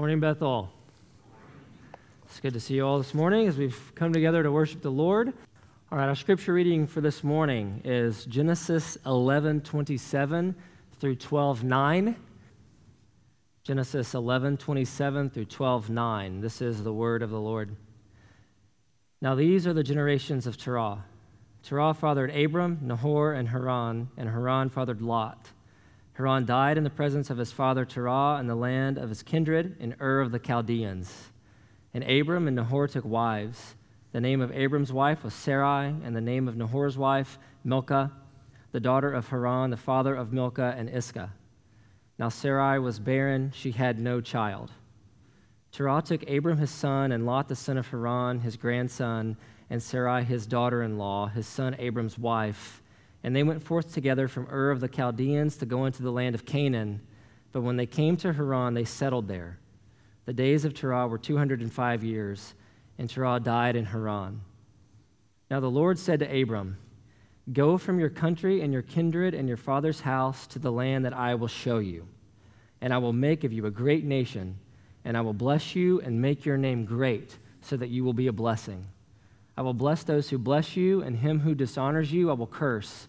Morning, Bethel. It's good to see you all this morning as we've come together to worship the Lord. All right, our scripture reading for this morning is Genesis 11 27 through 12 9. Genesis 11 27 through 12 9. This is the word of the Lord. Now, these are the generations of Terah. Terah fathered Abram, Nahor, and Haran, and Haran fathered Lot. Haran died in the presence of his father Terah in the land of his kindred in Ur of the Chaldeans. And Abram and Nahor took wives. The name of Abram's wife was Sarai, and the name of Nahor's wife, Milcah, the daughter of Haran, the father of Milcah and Iscah. Now Sarai was barren, she had no child. Terah took Abram his son, and Lot the son of Haran, his grandson, and Sarai his daughter in law, his son Abram's wife and they went forth together from Ur of the Chaldeans to go into the land of Canaan. But when they came to Haran, they settled there. The days of Terah were 205 years, and Terah died in Haran. Now the Lord said to Abram, Go from your country and your kindred and your father's house to the land that I will show you. And I will make of you a great nation, and I will bless you and make your name great, so that you will be a blessing. I will bless those who bless you, and him who dishonors you I will curse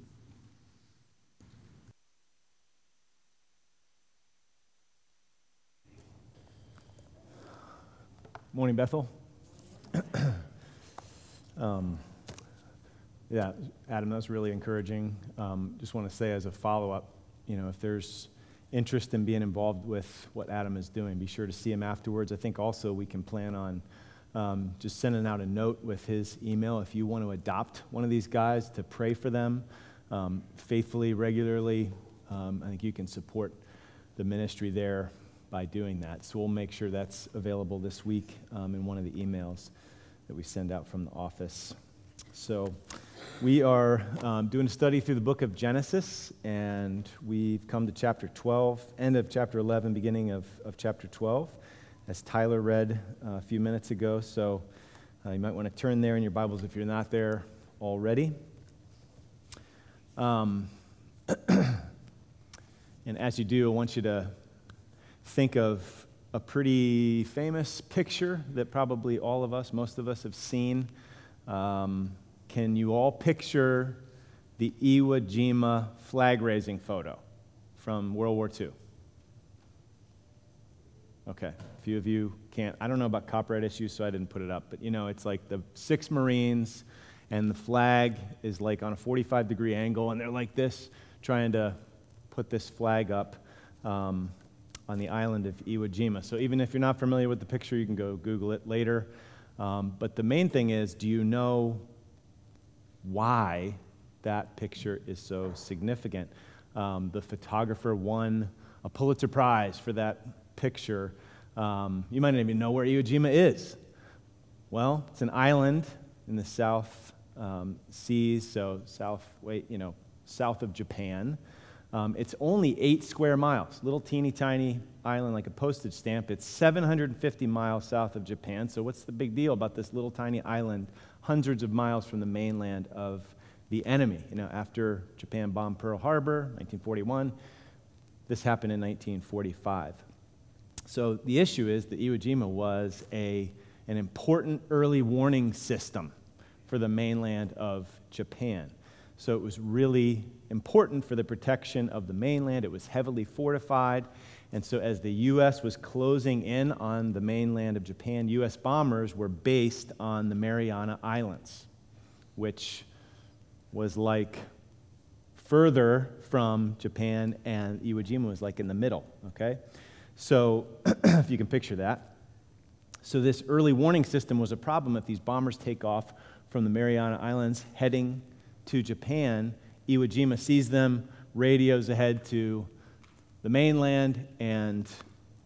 Morning, Bethel. um, yeah, Adam, that's really encouraging. Um, just want to say, as a follow up, you know, if there's interest in being involved with what Adam is doing, be sure to see him afterwards. I think also we can plan on um, just sending out a note with his email if you want to adopt one of these guys to pray for them um, faithfully, regularly. Um, I think you can support the ministry there by doing that. So we'll make sure that's available this week um, in one of the emails that we send out from the office. So we are um, doing a study through the book of Genesis, and we've come to chapter 12, end of chapter 11, beginning of, of chapter 12, as Tyler read uh, a few minutes ago. So uh, you might want to turn there in your Bibles if you're not there already. Um, and as you do, I want you to think of a pretty famous picture that probably all of us, most of us, have seen. Um, can you all picture the Iwo Jima flag raising photo from World War II? Okay, a few of you can't. I don't know about copyright issues, so I didn't put it up. But you know, it's like the six Marines, and the flag is like on a 45 degree angle, and they're like this, trying to put this flag up. Um, on the island of Iwo Jima. So even if you're not familiar with the picture, you can go Google it later. Um, but the main thing is do you know why that picture is so significant? Um, the photographer won a Pulitzer Prize for that picture. Um, you might not even know where Iwo Jima is. Well, it's an island in the South um, Seas, so south, wait, you know, south of Japan. Um, it's only eight square miles, little teeny tiny island like a postage stamp. It's 750 miles south of Japan. So, what's the big deal about this little tiny island, hundreds of miles from the mainland of the enemy? You know, after Japan bombed Pearl Harbor, 1941, this happened in 1945. So, the issue is that Iwo Jima was a, an important early warning system for the mainland of Japan. So, it was really important for the protection of the mainland. It was heavily fortified. And so, as the U.S. was closing in on the mainland of Japan, U.S. bombers were based on the Mariana Islands, which was like further from Japan, and Iwo Jima was like in the middle, okay? So, if you can picture that. So, this early warning system was a problem if these bombers take off from the Mariana Islands heading to Japan. Iwo Jima sees them, radios ahead to the mainland, and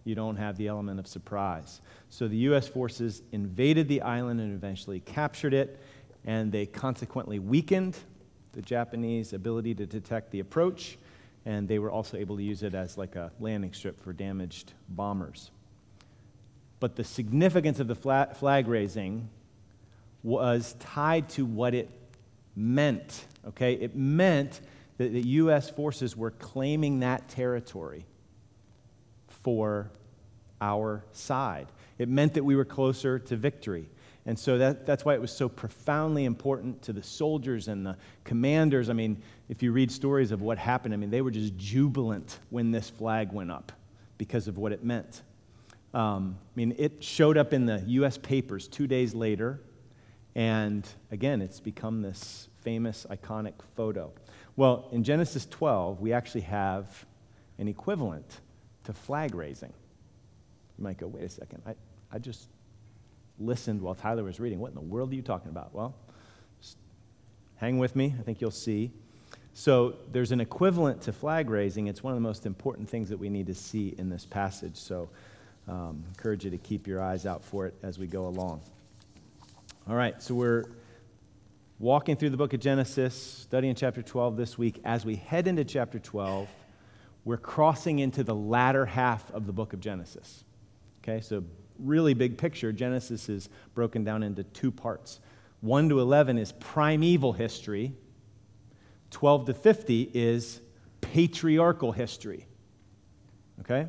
you don't have the element of surprise. So the U.S. forces invaded the island and eventually captured it, and they consequently weakened the Japanese ability to detect the approach, and they were also able to use it as like a landing strip for damaged bombers. But the significance of the flag raising was tied to what it meant, okay? It meant that the U.S. forces were claiming that territory for our side. It meant that we were closer to victory. And so that, that's why it was so profoundly important to the soldiers and the commanders. I mean, if you read stories of what happened, I mean, they were just jubilant when this flag went up because of what it meant. Um, I mean, it showed up in the U.S. papers two days later, and again, it's become this famous, iconic photo. Well, in Genesis 12, we actually have an equivalent to flag raising. You might go, wait a second, I, I just listened while Tyler was reading. What in the world are you talking about? Well, hang with me, I think you'll see. So there's an equivalent to flag raising. It's one of the most important things that we need to see in this passage. So um, encourage you to keep your eyes out for it as we go along. All right, so we're walking through the book of Genesis, studying chapter 12 this week. As we head into chapter 12, we're crossing into the latter half of the book of Genesis. Okay, so really big picture. Genesis is broken down into two parts. 1 to 11 is primeval history, 12 to 50 is patriarchal history. Okay?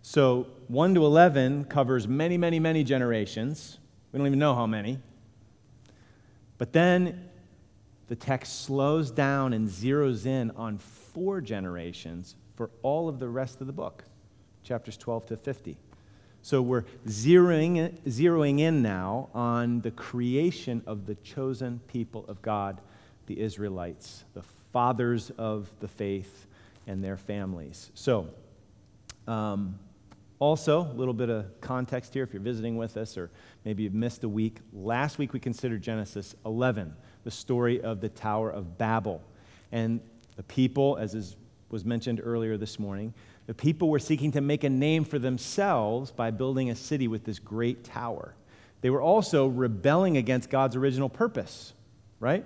So 1 to 11 covers many, many, many generations. We don't even know how many. But then the text slows down and zeroes in on four generations for all of the rest of the book, chapters 12 to 50. So we're zeroing, zeroing in now on the creation of the chosen people of God, the Israelites, the fathers of the faith and their families. So, um, also, a little bit of context here if you're visiting with us or maybe you've missed a week. Last week we considered Genesis 11, the story of the Tower of Babel. And the people, as is, was mentioned earlier this morning, the people were seeking to make a name for themselves by building a city with this great tower. They were also rebelling against God's original purpose, right?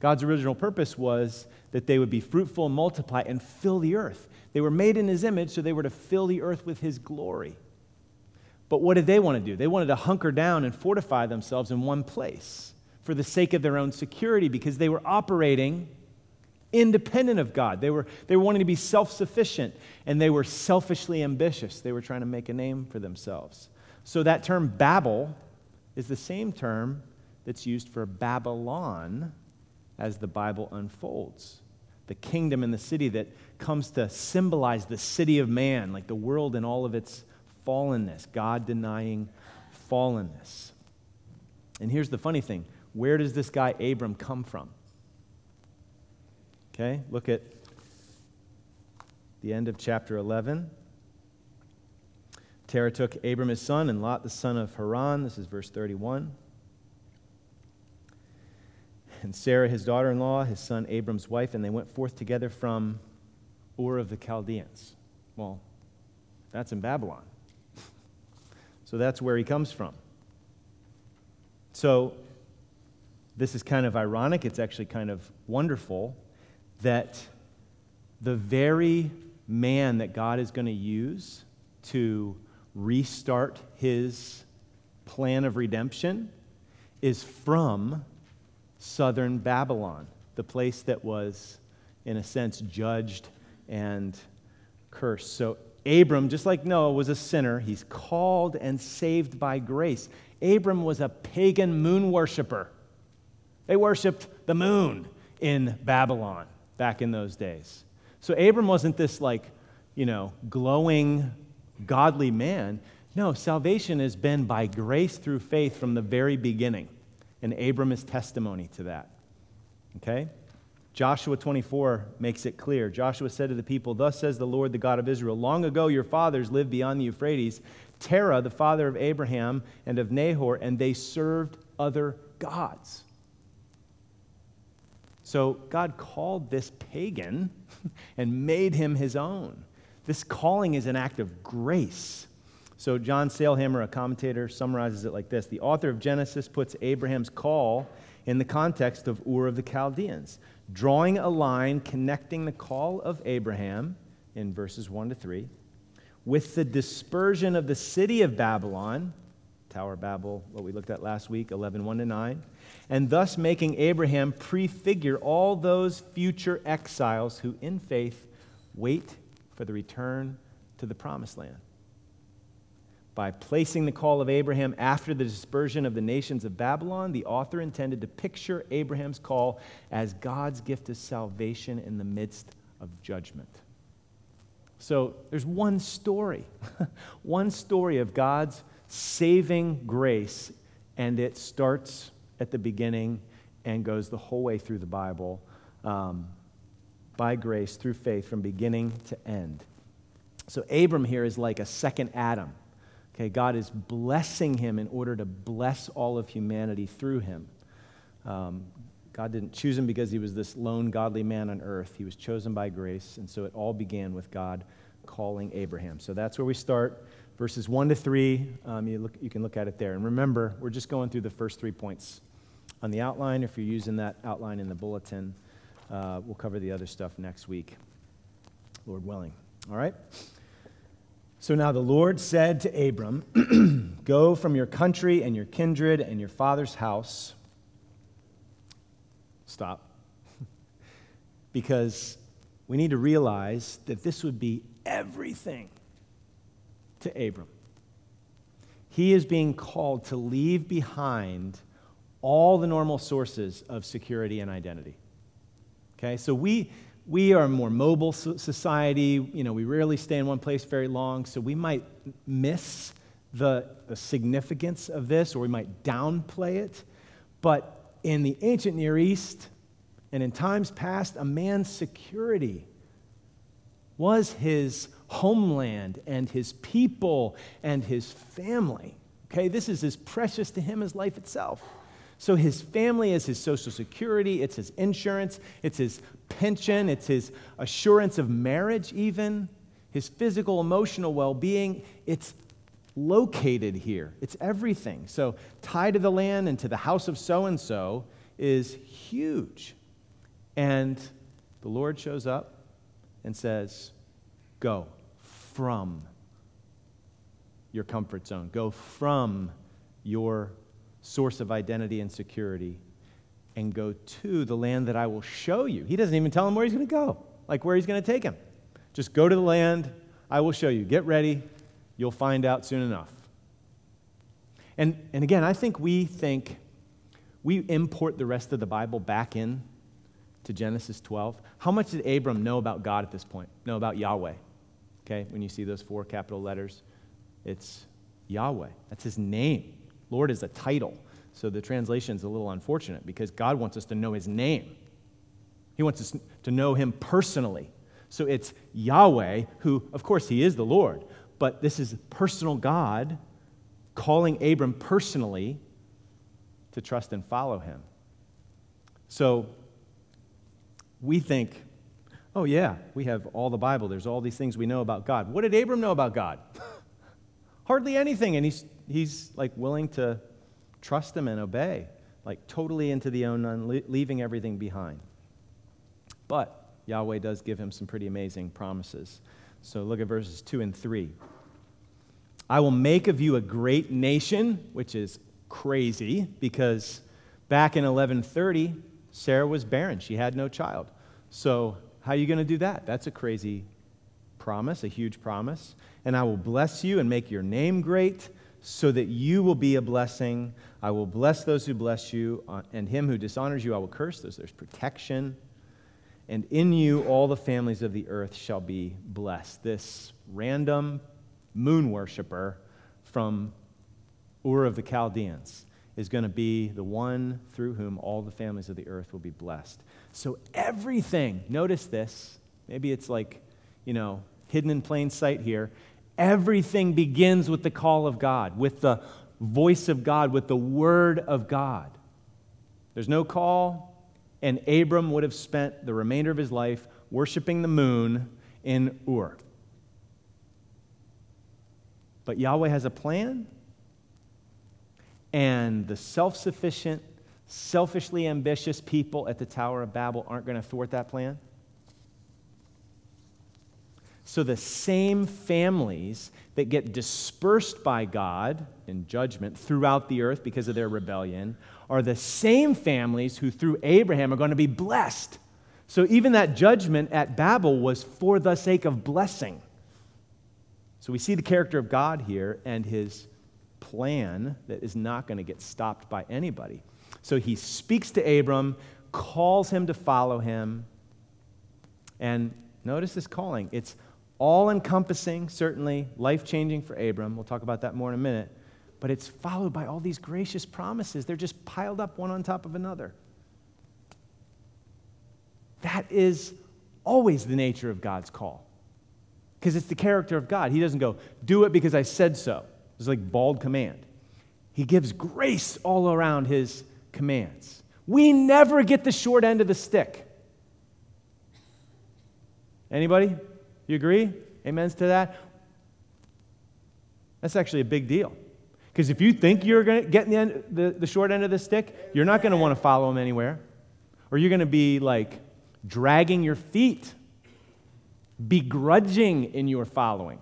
God's original purpose was that they would be fruitful and multiply and fill the earth. They were made in his image, so they were to fill the earth with his glory. But what did they want to do? They wanted to hunker down and fortify themselves in one place for the sake of their own security because they were operating independent of God. They were, they were wanting to be self sufficient and they were selfishly ambitious. They were trying to make a name for themselves. So that term Babel is the same term that's used for Babylon as the Bible unfolds the kingdom and the city that comes to symbolize the city of man, like the world in all of its fallenness, God denying fallenness. And here's the funny thing where does this guy Abram come from? Okay, look at the end of chapter 11. Terah took Abram his son and Lot the son of Haran. This is verse 31 and Sarah, his daughter in law, his son Abram's wife, and they went forth together from Ur of the Chaldeans. Well, that's in Babylon. so that's where he comes from. So this is kind of ironic. It's actually kind of wonderful that the very man that God is going to use to restart his plan of redemption is from southern Babylon, the place that was, in a sense, judged and cursed. So, Abram, just like Noah, was a sinner. He's called and saved by grace. Abram was a pagan moon worshiper. They worshiped the moon in Babylon back in those days. So, Abram wasn't this like, you know, glowing, godly man. No, salvation has been by grace through faith from the very beginning. And Abram is testimony to that. Okay? Joshua 24 makes it clear. Joshua said to the people, Thus says the Lord, the God of Israel, Long ago your fathers lived beyond the Euphrates, Terah, the father of Abraham and of Nahor, and they served other gods. So God called this pagan and made him his own. This calling is an act of grace. So, John Sailhamer, a commentator, summarizes it like this The author of Genesis puts Abraham's call in the context of Ur of the Chaldeans, drawing a line connecting the call of Abraham in verses 1 to 3 with the dispersion of the city of Babylon, Tower Babel, what we looked at last week, 11 1 to 9, and thus making Abraham prefigure all those future exiles who, in faith, wait for the return to the promised land. By placing the call of Abraham after the dispersion of the nations of Babylon, the author intended to picture Abraham's call as God's gift of salvation in the midst of judgment. So there's one story, one story of God's saving grace, and it starts at the beginning and goes the whole way through the Bible um, by grace through faith from beginning to end. So Abram here is like a second Adam. Okay, God is blessing him in order to bless all of humanity through him. Um, God didn't choose him because he was this lone godly man on earth. He was chosen by grace, and so it all began with God calling Abraham. So that's where we start. Verses 1 to 3, um, you, look, you can look at it there. And remember, we're just going through the first three points on the outline. If you're using that outline in the bulletin, uh, we'll cover the other stuff next week, Lord willing. All right? So now the Lord said to Abram, Go from your country and your kindred and your father's house. Stop. because we need to realize that this would be everything to Abram. He is being called to leave behind all the normal sources of security and identity. Okay, so we, we are a more mobile society. You know, we rarely stay in one place very long, so we might miss the, the significance of this or we might downplay it. But in the ancient Near East and in times past, a man's security was his homeland and his people and his family. Okay, this is as precious to him as life itself. So his family is his social security, it's his insurance, it's his pension, it's his assurance of marriage, even his physical, emotional well being. It's located here, it's everything. So, tied to the land and to the house of so and so is huge. And the Lord shows up and says, Go from your comfort zone, go from your source of identity and security and go to the land that I will show you. He doesn't even tell him where he's going to go, like where he's going to take him. Just go to the land, I will show you. Get ready, you'll find out soon enough. And, and again, I think we think we import the rest of the Bible back in to Genesis 12. How much did Abram know about God at this point? Know about Yahweh? Okay, when you see those four capital letters, it's Yahweh. That's his name. Lord is a title. So the translation is a little unfortunate because God wants us to know his name. He wants us to know him personally. So it's Yahweh, who, of course, he is the Lord, but this is personal God calling Abram personally to trust and follow him. So we think, oh, yeah, we have all the Bible. There's all these things we know about God. What did Abram know about God? Hardly anything. And he's, he's like willing to trust him and obey, like totally into the unknown, leaving everything behind. But Yahweh does give him some pretty amazing promises. So look at verses 2 and 3. I will make of you a great nation, which is crazy because back in 1130, Sarah was barren. She had no child. So, how are you going to do that? That's a crazy promise, a huge promise. And I will bless you and make your name great so that you will be a blessing. I will bless those who bless you, uh, and him who dishonors you, I will curse. There's, there's protection. and in you all the families of the earth shall be blessed. This random moon worshiper from Ur of the Chaldeans is going to be the one through whom all the families of the earth will be blessed. So everything, notice this, maybe it's like, you know, hidden in plain sight here. Everything begins with the call of God, with the voice of God, with the word of God. There's no call, and Abram would have spent the remainder of his life worshiping the moon in Ur. But Yahweh has a plan, and the self sufficient, selfishly ambitious people at the Tower of Babel aren't going to thwart that plan. So the same families that get dispersed by God in judgment throughout the earth because of their rebellion are the same families who, through Abraham, are going to be blessed. So even that judgment at Babel was for the sake of blessing. So we see the character of God here and his plan that is not going to get stopped by anybody. So he speaks to Abram, calls him to follow him, and notice this calling. It's all encompassing, certainly life changing for Abram. We'll talk about that more in a minute but it's followed by all these gracious promises. They're just piled up one on top of another. That is always the nature of God's call. Because it's the character of God. He doesn't go, do it because I said so. It's like bald command. He gives grace all around his commands. We never get the short end of the stick. Anybody? You agree? Amens to that? That's actually a big deal. Because if you think you're going to get the, end, the, the short end of the stick, you're not going to want to follow him anywhere. Or you're going to be like dragging your feet, begrudging in your following.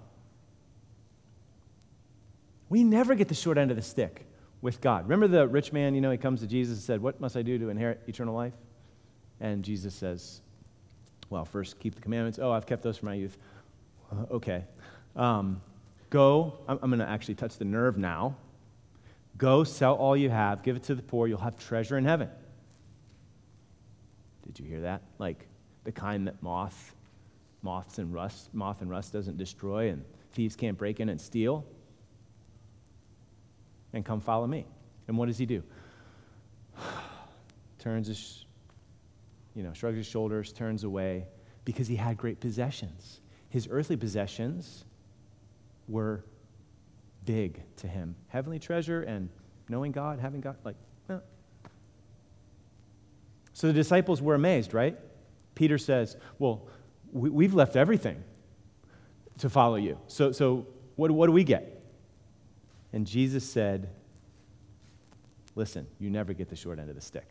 We never get the short end of the stick with God. Remember the rich man, you know, he comes to Jesus and said, What must I do to inherit eternal life? And Jesus says, Well, first keep the commandments. Oh, I've kept those from my youth. Uh, okay. Um, go, I'm, I'm going to actually touch the nerve now. Go sell all you have, give it to the poor, you'll have treasure in heaven. Did you hear that? Like the kind that moth, moths and rust, moth and rust doesn't destroy and thieves can't break in and steal. And come follow me. And what does he do? turns his, you know, shrugs his shoulders, turns away because he had great possessions. His earthly possessions were big to him. Heavenly treasure and knowing God, having God, like, eh. So the disciples were amazed, right? Peter says, Well, we, have left everything to follow you. So, so what, what do we get? And Jesus said, Listen, you never get the short end of the stick.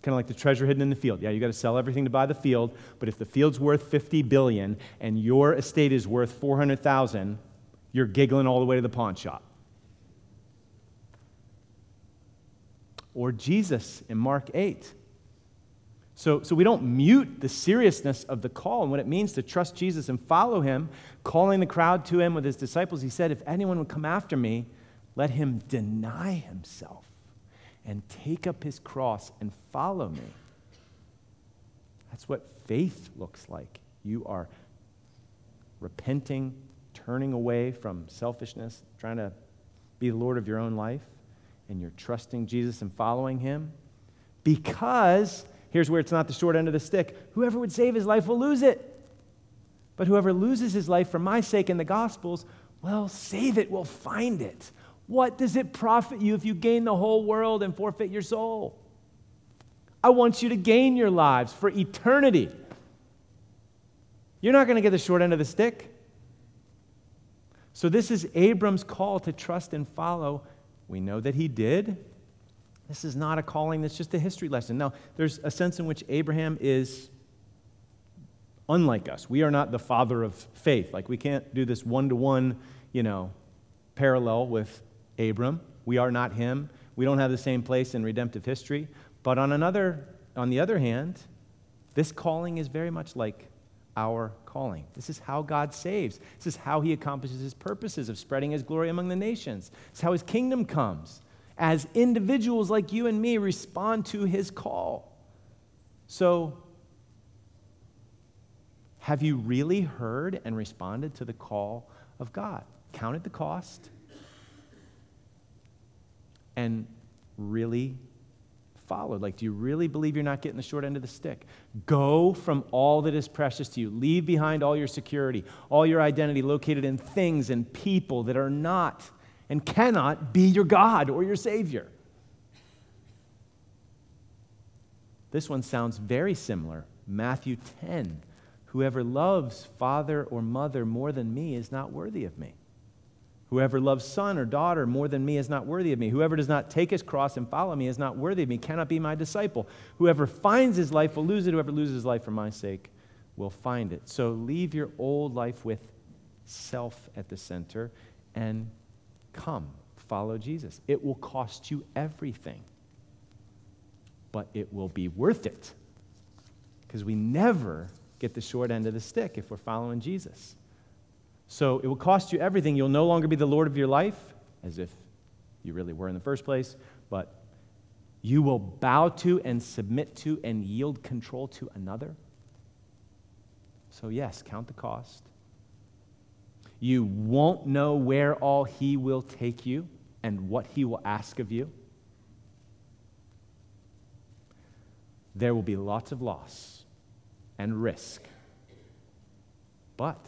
It's kind of like the treasure hidden in the field. Yeah, you got to sell everything to buy the field, but if the field's worth 50 billion and your estate is worth 400,000, you're giggling all the way to the pawn shop. Or Jesus in Mark 8. So, so we don't mute the seriousness of the call and what it means to trust Jesus and follow him, calling the crowd to him with his disciples. He said, If anyone would come after me, let him deny himself and take up his cross and follow me. That's what faith looks like. You are repenting, turning away from selfishness, trying to be the Lord of your own life, and you're trusting Jesus and following him. Because, here's where it's not the short end of the stick whoever would save his life will lose it. But whoever loses his life for my sake in the Gospels, well, save it, will find it. What does it profit you if you gain the whole world and forfeit your soul? I want you to gain your lives for eternity. You're not going to get the short end of the stick. So, this is Abram's call to trust and follow. We know that he did. This is not a calling that's just a history lesson. Now, there's a sense in which Abraham is unlike us. We are not the father of faith. Like, we can't do this one to one, you know, parallel with Abram. We are not him. We don't have the same place in redemptive history. But on, another, on the other hand, this calling is very much like our calling. This is how God saves. This is how he accomplishes his purposes of spreading his glory among the nations. It's how his kingdom comes as individuals like you and me respond to his call. So, have you really heard and responded to the call of God? Counted the cost and really followed? Like, do you really believe you're not getting the short end of the stick? Go from all that is precious to you. Leave behind all your security, all your identity located in things and people that are not and cannot be your God or your Savior. This one sounds very similar. Matthew 10 Whoever loves father or mother more than me is not worthy of me. Whoever loves son or daughter more than me is not worthy of me. Whoever does not take his cross and follow me is not worthy of me, cannot be my disciple. Whoever finds his life will lose it. Whoever loses his life for my sake will find it. So leave your old life with self at the center and come, follow Jesus. It will cost you everything, but it will be worth it because we never get the short end of the stick if we're following Jesus. So it will cost you everything. You'll no longer be the Lord of your life, as if you really were in the first place, but you will bow to and submit to and yield control to another. So, yes, count the cost. You won't know where all He will take you and what He will ask of you. There will be lots of loss and risk, but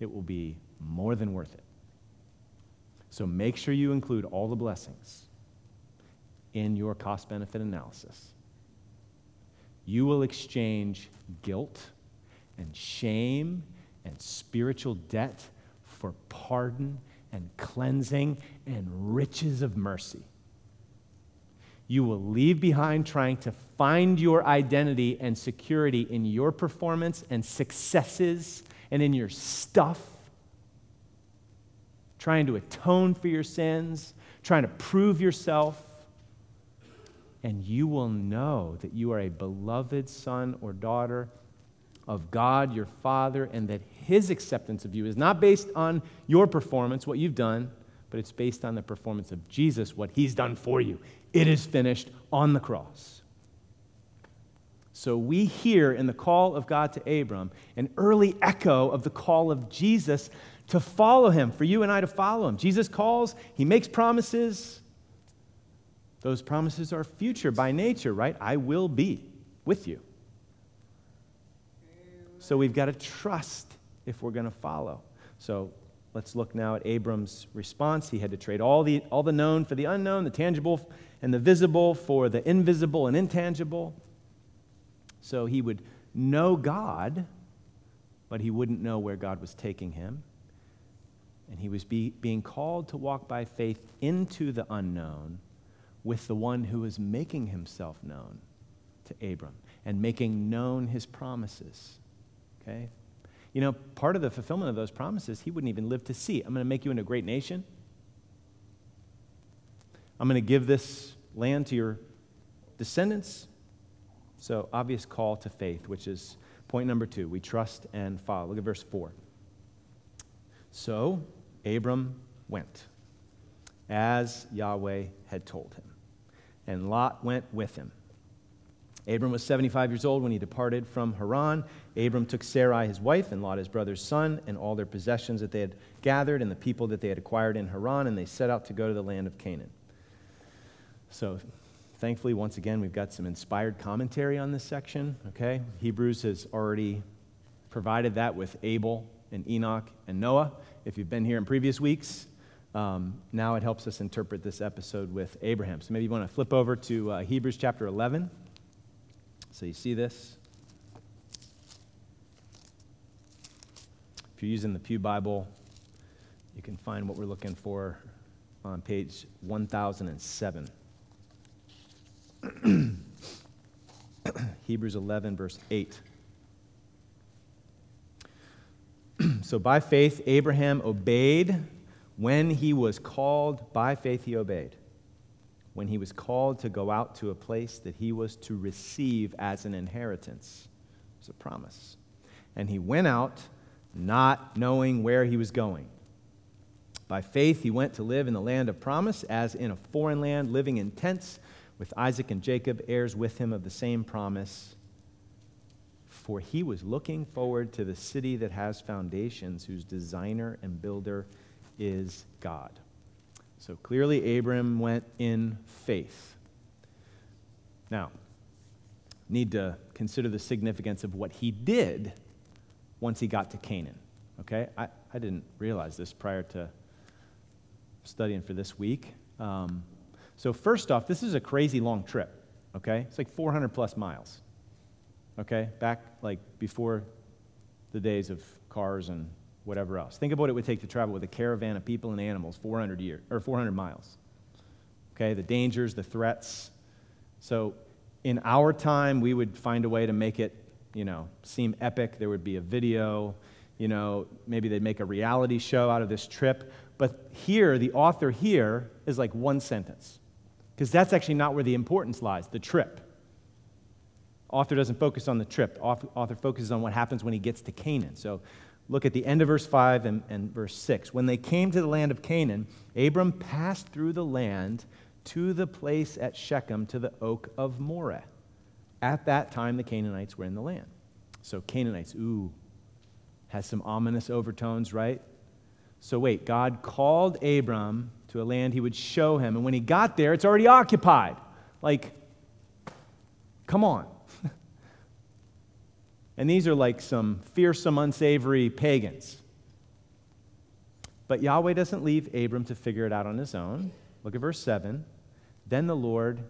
it will be more than worth it. So make sure you include all the blessings in your cost benefit analysis. You will exchange guilt and shame and spiritual debt for pardon and cleansing and riches of mercy. You will leave behind trying to find your identity and security in your performance and successes and in your stuff, trying to atone for your sins, trying to prove yourself. And you will know that you are a beloved son or daughter of God, your Father, and that His acceptance of you is not based on your performance, what you've done, but it's based on the performance of Jesus, what He's done for you. It is finished on the cross. So we hear in the call of God to Abram an early echo of the call of Jesus to follow him, for you and I to follow him. Jesus calls, he makes promises. Those promises are future by nature, right? I will be with you. So we've got to trust if we're going to follow. So let's look now at Abram's response. He had to trade all the, all the known for the unknown, the tangible and the visible for the invisible and intangible. So he would know God, but he wouldn't know where God was taking him. And he was be, being called to walk by faith into the unknown with the one who was making himself known to Abram and making known his promises. Okay? You know, part of the fulfillment of those promises, he wouldn't even live to see. I'm going to make you into a great nation. I'm going to give this land to your descendants. So, obvious call to faith, which is point number two. We trust and follow. Look at verse 4. So, Abram went, as Yahweh had told him, and Lot went with him. Abram was 75 years old when he departed from Haran. Abram took Sarai, his wife, and Lot, his brother's son, and all their possessions that they had gathered and the people that they had acquired in Haran, and they set out to go to the land of Canaan. So, Thankfully, once again, we've got some inspired commentary on this section, okay? Hebrews has already provided that with Abel and Enoch and Noah. If you've been here in previous weeks, um, now it helps us interpret this episode with Abraham. So maybe you want to flip over to uh, Hebrews chapter 11. So you see this. If you're using the Pew Bible, you can find what we're looking for on page 1007. Hebrews 11, verse 8. so by faith, Abraham obeyed when he was called. By faith, he obeyed. When he was called to go out to a place that he was to receive as an inheritance. It was a promise. And he went out not knowing where he was going. By faith, he went to live in the land of promise, as in a foreign land, living in tents with Isaac and Jacob, heirs with him of the same promise. For he was looking forward to the city that has foundations, whose designer and builder is God. So clearly, Abram went in faith. Now, need to consider the significance of what he did once he got to Canaan. Okay? I, I didn't realize this prior to studying for this week. Um, so, first off, this is a crazy long trip. Okay? It's like 400 plus miles. Okay? Back like before the days of cars and whatever else. Think about what it would take to travel with a caravan of people and animals 400 years or 400 miles. Okay? The dangers, the threats. So, in our time, we would find a way to make it, you know, seem epic. There would be a video, you know, maybe they'd make a reality show out of this trip. But here, the author here is like one sentence, because that's actually not where the importance lies the trip. Author doesn't focus on the trip, author focuses on what happens when he gets to Canaan. So look at the end of verse 5 and, and verse 6. When they came to the land of Canaan, Abram passed through the land to the place at Shechem to the oak of Moreh. At that time, the Canaanites were in the land. So, Canaanites, ooh, has some ominous overtones, right? So, wait, God called Abram to a land he would show him. And when he got there, it's already occupied. Like, come on. and these are like some fearsome, unsavory pagans. But Yahweh doesn't leave Abram to figure it out on his own. Look at verse 7. Then the Lord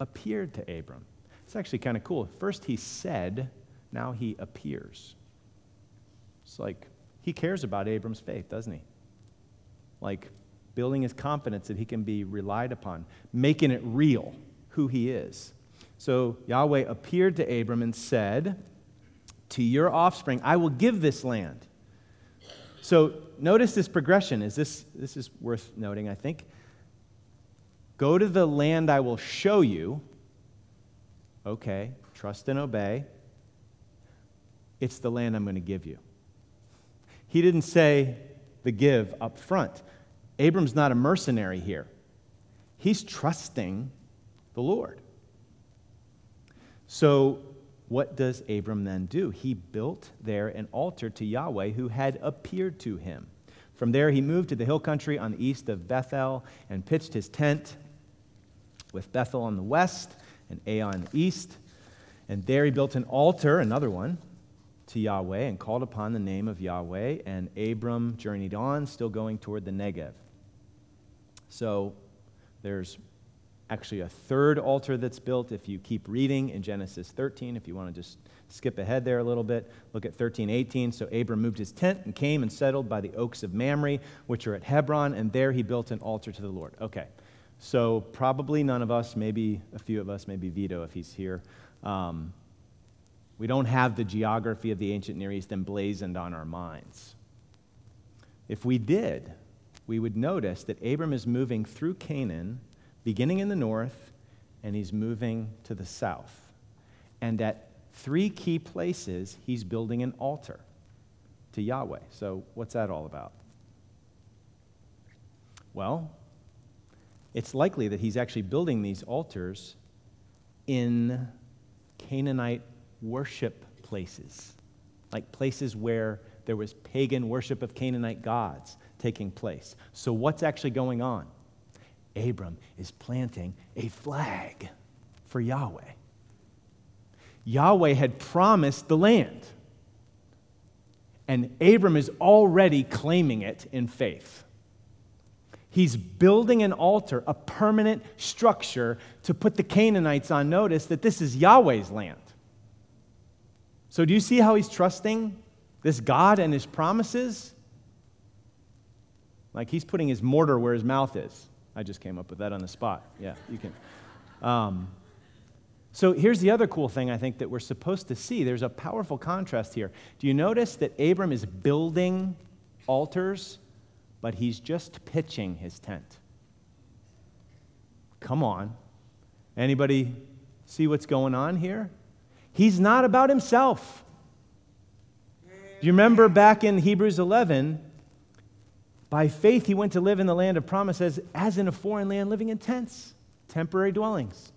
appeared to Abram. It's actually kind of cool. First he said, now he appears. It's like he cares about Abram's faith, doesn't he? Like building his confidence that he can be relied upon, making it real who he is. So Yahweh appeared to Abram and said, To your offspring, I will give this land. So notice this progression. Is this, this is worth noting, I think. Go to the land I will show you. Okay, trust and obey. It's the land I'm going to give you. He didn't say the give up front. Abram's not a mercenary here, he's trusting the Lord. So, what does Abram then do? He built there an altar to Yahweh who had appeared to him. From there, he moved to the hill country on the east of Bethel and pitched his tent with Bethel on the west and Ai on the east. And there he built an altar, another one, to Yahweh and called upon the name of Yahweh. And Abram journeyed on, still going toward the Negev. So there's actually a third altar that's built if you keep reading in Genesis 13. If you want to just skip ahead there a little bit, look at 13, 18. So Abram moved his tent and came and settled by the oaks of Mamre, which are at Hebron, and there he built an altar to the Lord. Okay. So, probably none of us, maybe a few of us, maybe Vito if he's here. Um, we don't have the geography of the ancient Near East emblazoned on our minds. If we did, we would notice that Abram is moving through Canaan, beginning in the north, and he's moving to the south. And at three key places, he's building an altar to Yahweh. So, what's that all about? Well, it's likely that he's actually building these altars in Canaanite worship places, like places where there was pagan worship of Canaanite gods taking place. So, what's actually going on? Abram is planting a flag for Yahweh. Yahweh had promised the land, and Abram is already claiming it in faith. He's building an altar, a permanent structure to put the Canaanites on notice that this is Yahweh's land. So, do you see how he's trusting this God and his promises? Like he's putting his mortar where his mouth is. I just came up with that on the spot. Yeah, you can. Um, So here's the other cool thing I think that we're supposed to see. There's a powerful contrast here. Do you notice that Abram is building altars, but he's just pitching his tent? Come on. Anybody see what's going on here? He's not about himself. Do you remember back in Hebrews 11? By faith, he went to live in the land of promises as in a foreign land, living in tents, temporary dwellings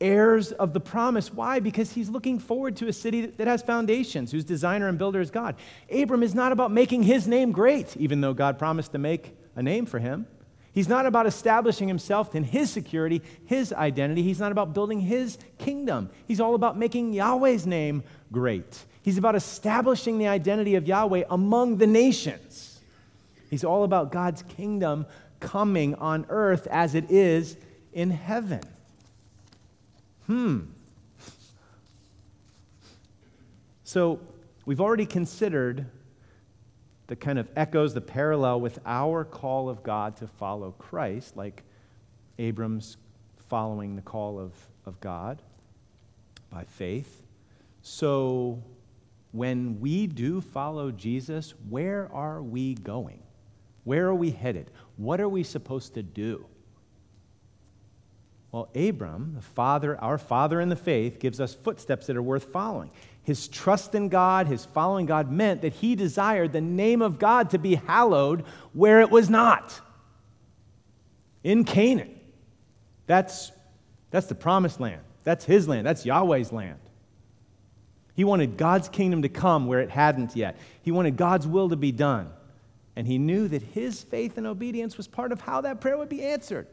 heirs of the promise. Why? Because he's looking forward to a city that has foundations, whose designer and builder is God. Abram is not about making his name great, even though God promised to make a name for him. He's not about establishing himself in his security, his identity. He's not about building his kingdom. He's all about making Yahweh's name great. He's about establishing the identity of Yahweh among the nations. He's all about God's kingdom coming on earth as it is in heaven. Hmm. So we've already considered the kind of echoes, the parallel with our call of God to follow Christ, like Abram's following the call of, of God by faith. So when we do follow Jesus, where are we going? Where are we headed? What are we supposed to do? Well, Abram, the father, our father in the faith, gives us footsteps that are worth following. His trust in God, his following God, meant that he desired the name of God to be hallowed where it was not in Canaan. That's, that's the promised land. That's his land. That's Yahweh's land. He wanted God's kingdom to come where it hadn't yet. He wanted God's will to be done. And he knew that his faith and obedience was part of how that prayer would be answered.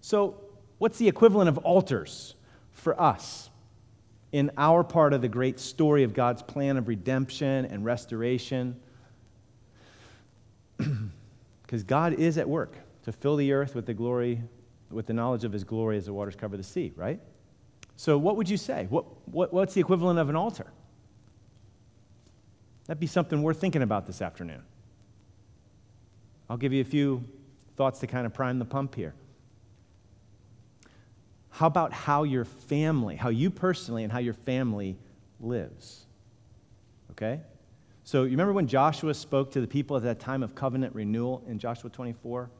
So, what's the equivalent of altars for us in our part of the great story of God's plan of redemption and restoration? Because God is at work to fill the earth with the glory, with the knowledge of his glory as the waters cover the sea, right? So, what would you say? What, what, what's the equivalent of an altar? That'd be something worth thinking about this afternoon. I'll give you a few thoughts to kind of prime the pump here. How about how your family, how you personally and how your family lives? Okay? So, you remember when Joshua spoke to the people at that time of covenant renewal in Joshua 24?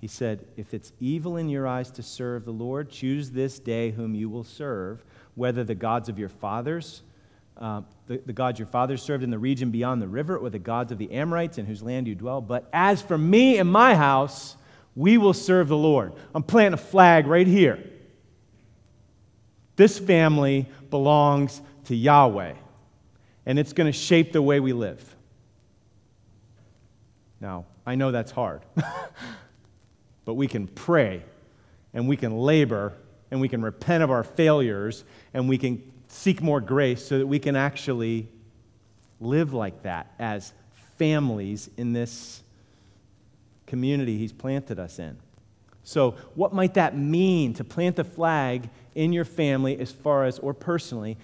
He said, If it's evil in your eyes to serve the Lord, choose this day whom you will serve, whether the gods of your fathers, uh, the, the gods your fathers served in the region beyond the river, or the gods of the Amorites in whose land you dwell. But as for me and my house, we will serve the Lord. I'm planting a flag right here. This family belongs to Yahweh, and it's going to shape the way we live. Now, I know that's hard, but we can pray and we can labor and we can repent of our failures and we can seek more grace so that we can actually live like that as families in this community He's planted us in. So, what might that mean to plant a flag in your family as far as, or personally,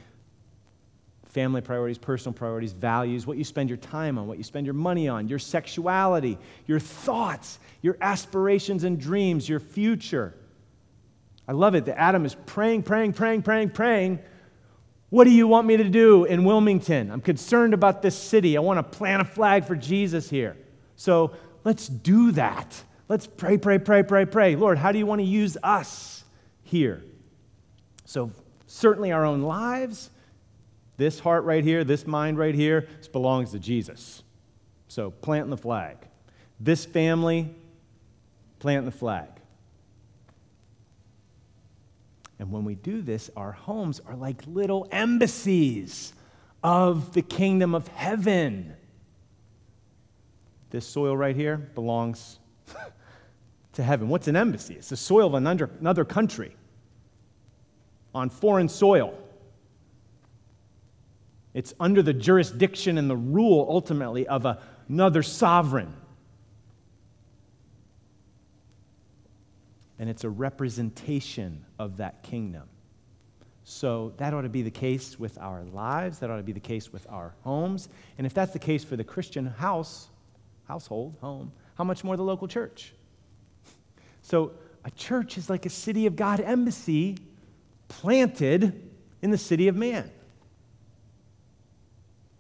family priorities, personal priorities, values, what you spend your time on, what you spend your money on, your sexuality, your thoughts, your aspirations and dreams, your future? I love it that Adam is praying, praying, praying, praying, praying. What do you want me to do in Wilmington? I'm concerned about this city. I want to plant a flag for Jesus here. So let's do that. Let's pray, pray, pray, pray, pray. Lord, how do you want to use us here? So, certainly our own lives, this heart right here, this mind right here, this belongs to Jesus. So, planting the flag. This family, planting the flag. And when we do this, our homes are like little embassies of the kingdom of heaven. This soil right here belongs to heaven. What's an embassy? It's the soil of another, another country on foreign soil. It's under the jurisdiction and the rule, ultimately, of another sovereign. And it's a representation of that kingdom. So that ought to be the case with our lives. That ought to be the case with our homes. And if that's the case for the Christian house, household, home, how much more the local church? So a church is like a city of God embassy planted in the city of man.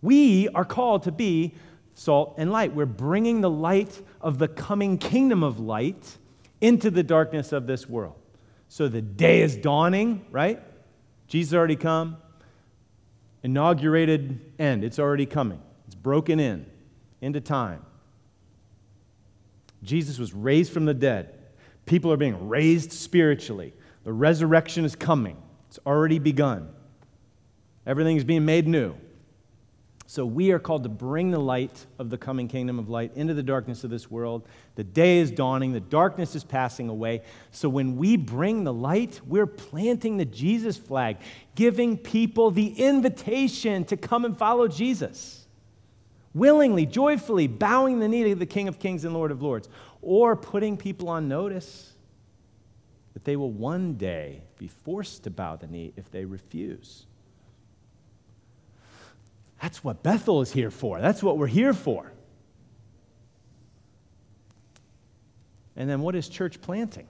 We are called to be salt and light. We're bringing the light of the coming kingdom of light into the darkness of this world. So the day is dawning, right? Jesus already come. Inaugurated end. It's already coming. It's broken in into time. Jesus was raised from the dead. People are being raised spiritually. The resurrection is coming. It's already begun. Everything is being made new. So we are called to bring the light of the coming kingdom of light into the darkness of this world. The day is dawning, the darkness is passing away. So when we bring the light, we're planting the Jesus flag, giving people the invitation to come and follow Jesus. Willingly, joyfully, bowing the knee to the King of Kings and Lord of Lords, or putting people on notice that they will one day be forced to bow the knee if they refuse. That's what Bethel is here for. That's what we're here for. And then what is church planting?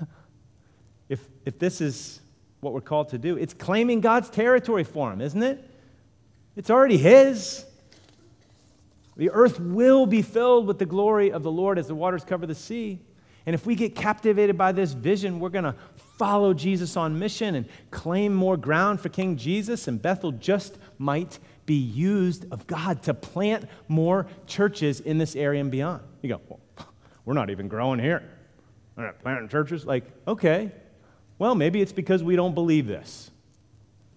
if, if this is what we're called to do, it's claiming God's territory for him, isn't it? It's already his. The earth will be filled with the glory of the Lord as the waters cover the sea. And if we get captivated by this vision, we're going to follow Jesus on mission and claim more ground for King Jesus, and Bethel just might be used of God to plant more churches in this area and beyond. You go, well, we're not even growing here. We're not planting churches. Like, okay, well, maybe it's because we don't believe this.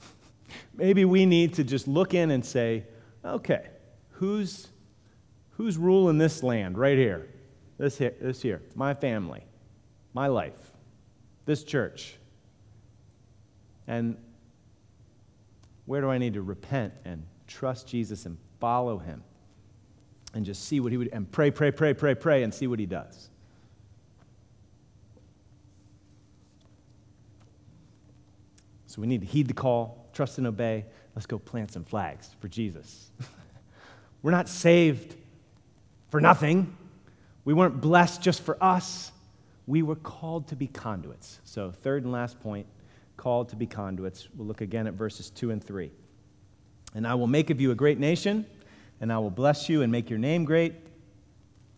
maybe we need to just look in and say, okay, who's, who's ruling this land right here? This here, this here, my family, my life, this church. And where do I need to repent and trust Jesus and follow him and just see what he would, and pray, pray, pray, pray, pray, and see what he does. So we need to heed the call, trust and obey. Let's go plant some flags for Jesus. We're not saved for nothing. We weren't blessed just for us. We were called to be conduits. So, third and last point called to be conduits. We'll look again at verses 2 and 3. And I will make of you a great nation, and I will bless you and make your name great,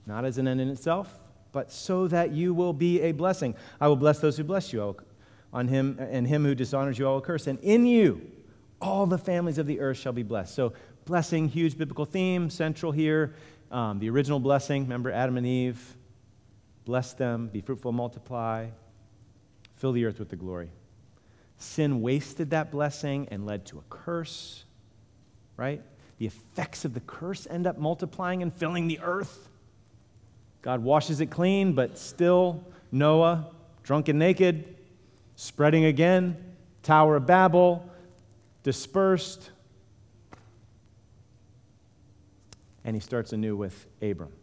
not as an end in itself, but so that you will be a blessing. I will bless those who bless you. Will, on him and him who dishonors you, I will curse. And in you, all the families of the earth shall be blessed. So, blessing, huge biblical theme, central here. Um, the original blessing, remember Adam and Eve? Bless them, be fruitful, multiply, fill the earth with the glory. Sin wasted that blessing and led to a curse right? The effects of the curse end up multiplying and filling the earth. God washes it clean, but still, Noah, drunk and naked, spreading again, Tower of Babel, dispersed. And he starts anew with Abram,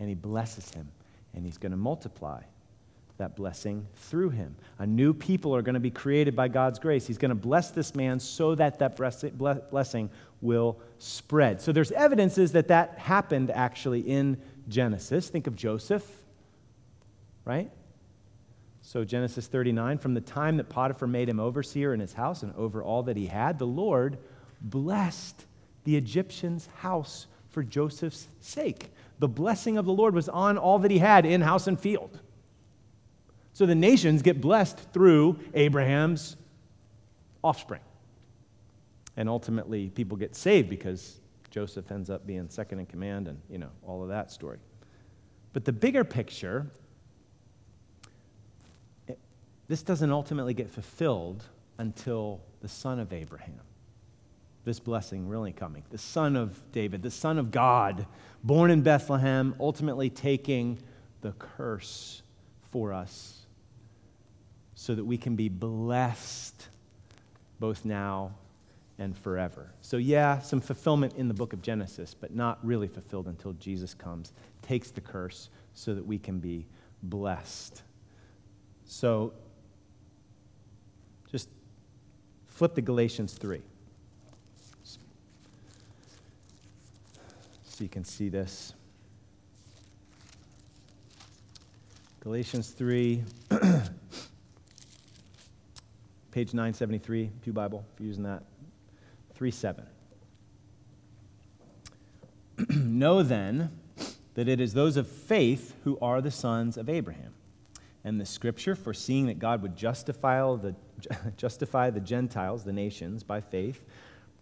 and he blesses him, and he's going to multiply that blessing through him. A new people are going to be created by God's grace. He's going to bless this man so that that blessing will spread. So there's evidences that that happened actually in Genesis. Think of Joseph, right? So Genesis 39, from the time that Potiphar made him overseer in his house and over all that he had, the Lord blessed the Egyptian's house for Joseph's sake. The blessing of the Lord was on all that he had in house and field. So the nations get blessed through Abraham's offspring. And ultimately, people get saved because Joseph ends up being second in command and, you know, all of that story. But the bigger picture, it, this doesn't ultimately get fulfilled until the son of Abraham. This blessing really coming. The son of David, the son of God, born in Bethlehem, ultimately taking the curse for us so that we can be blessed both now and forever. So, yeah, some fulfillment in the book of Genesis, but not really fulfilled until Jesus comes, takes the curse so that we can be blessed. So, just flip to Galatians 3. So you can see this. Galatians 3, page 973, Pew Bible, if you're using that. 3 7. know then that it is those of faith who are the sons of Abraham. And the scripture, foreseeing that God would justify the, justify the Gentiles, the nations, by faith,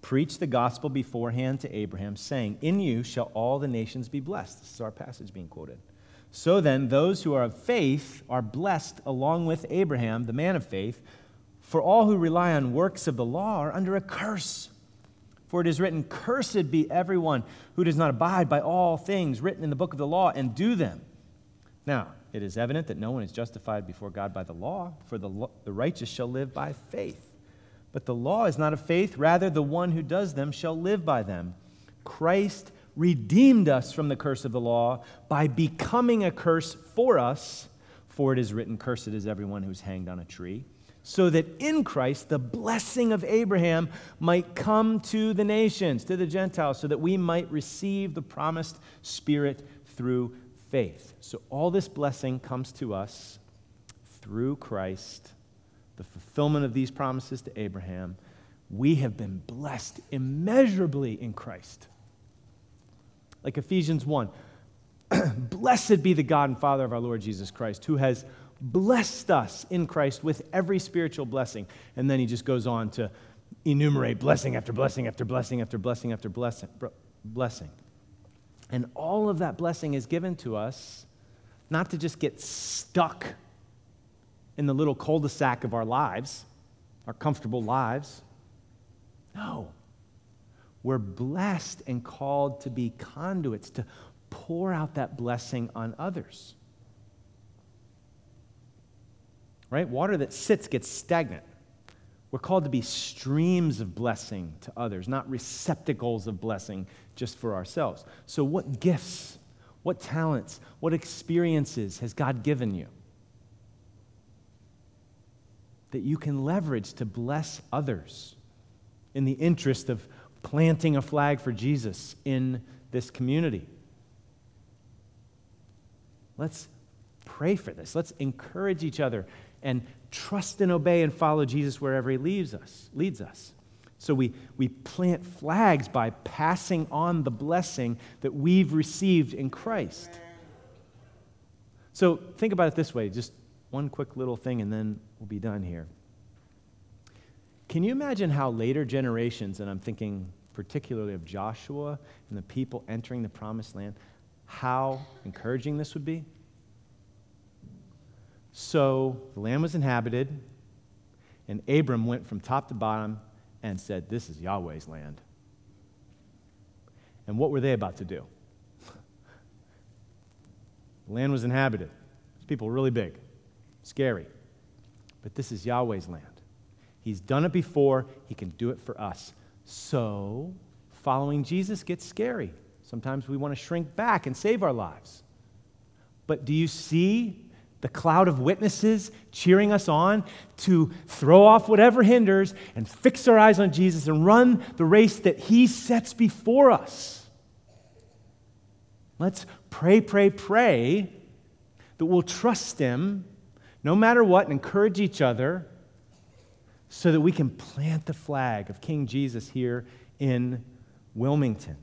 preached the gospel beforehand to Abraham, saying, In you shall all the nations be blessed. This is our passage being quoted. So then, those who are of faith are blessed along with Abraham, the man of faith, for all who rely on works of the law are under a curse. For it is written, Cursed be everyone who does not abide by all things written in the book of the law and do them. Now, it is evident that no one is justified before God by the law, for the, the righteous shall live by faith. But the law is not of faith, rather, the one who does them shall live by them. Christ redeemed us from the curse of the law by becoming a curse for us, for it is written, Cursed is everyone who's hanged on a tree so that in Christ the blessing of Abraham might come to the nations, to the Gentiles, so that we might receive the promised Spirit through faith. So all this blessing comes to us through Christ, the fulfillment of these promises to Abraham. We have been blessed immeasurably in Christ. Like Ephesians 1 Blessed be the God and Father of our Lord Jesus Christ, who has blessed us in Christ with every spiritual blessing. And then he just goes on to enumerate blessing after blessing after blessing after blessing after blessing. blessing. And all of that blessing is given to us not to just get stuck in the little cul de sac of our lives, our comfortable lives. No. We're blessed and called to be conduits, to pour out that blessing on others right? Water that sits gets stagnant. We're called to be streams of blessing to others, not receptacles of blessing just for ourselves. So, what gifts, what talents, what experiences has God given you that you can leverage to bless others in the interest of planting a flag for Jesus in this community? Let's pray for this. Let's encourage each other and trust and obey and follow Jesus wherever he leads us, leads us. So we, we plant flags by passing on the blessing that we've received in Christ. So think about it this way just one quick little thing, and then we'll be done here. Can you imagine how later generations, and I'm thinking particularly of Joshua and the people entering the promised land, how encouraging this would be? So the land was inhabited, and Abram went from top to bottom and said, This is Yahweh's land. And what were they about to do? the land was inhabited. These people were really big, scary. But this is Yahweh's land. He's done it before, He can do it for us. So, following Jesus gets scary. Sometimes we want to shrink back and save our lives. But do you see the cloud of witnesses cheering us on to throw off whatever hinders and fix our eyes on Jesus and run the race that He sets before us. Let's pray, pray, pray that we'll trust Him no matter what and encourage each other so that we can plant the flag of King Jesus here in Wilmington.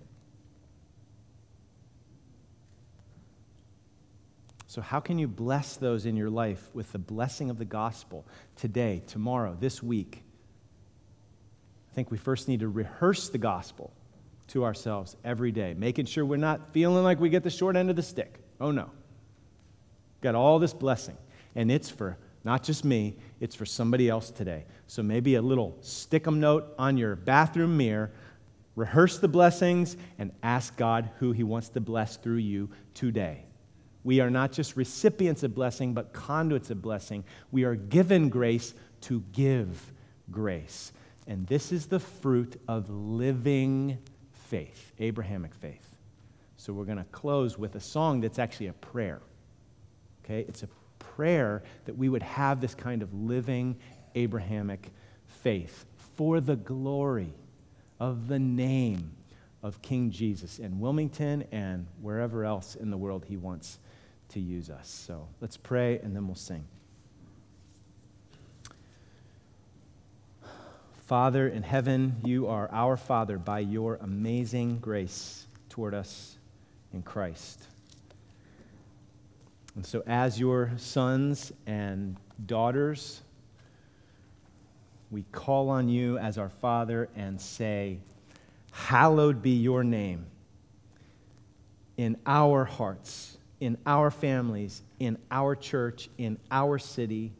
So, how can you bless those in your life with the blessing of the gospel today, tomorrow, this week? I think we first need to rehearse the gospel to ourselves every day, making sure we're not feeling like we get the short end of the stick. Oh, no. Got all this blessing, and it's for not just me, it's for somebody else today. So maybe a little stick 'em note on your bathroom mirror. Rehearse the blessings and ask God who He wants to bless through you today. We are not just recipients of blessing, but conduits of blessing. We are given grace to give grace. And this is the fruit of living faith, Abrahamic faith. So we're going to close with a song that's actually a prayer. Okay? It's a prayer that we would have this kind of living Abrahamic faith for the glory of the name of King Jesus in Wilmington and wherever else in the world he wants to use us. So let's pray and then we'll sing. Father in heaven, you are our Father by your amazing grace toward us in Christ. And so, as your sons and daughters, we call on you as our Father and say, Hallowed be your name in our hearts, in our families, in our church, in our city,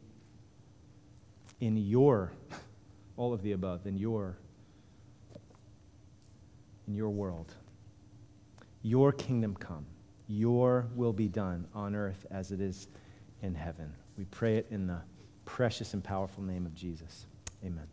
in your all of the above in your in your world. Your kingdom come. Your will be done on earth as it is in heaven. We pray it in the precious and powerful name of Jesus. Amen.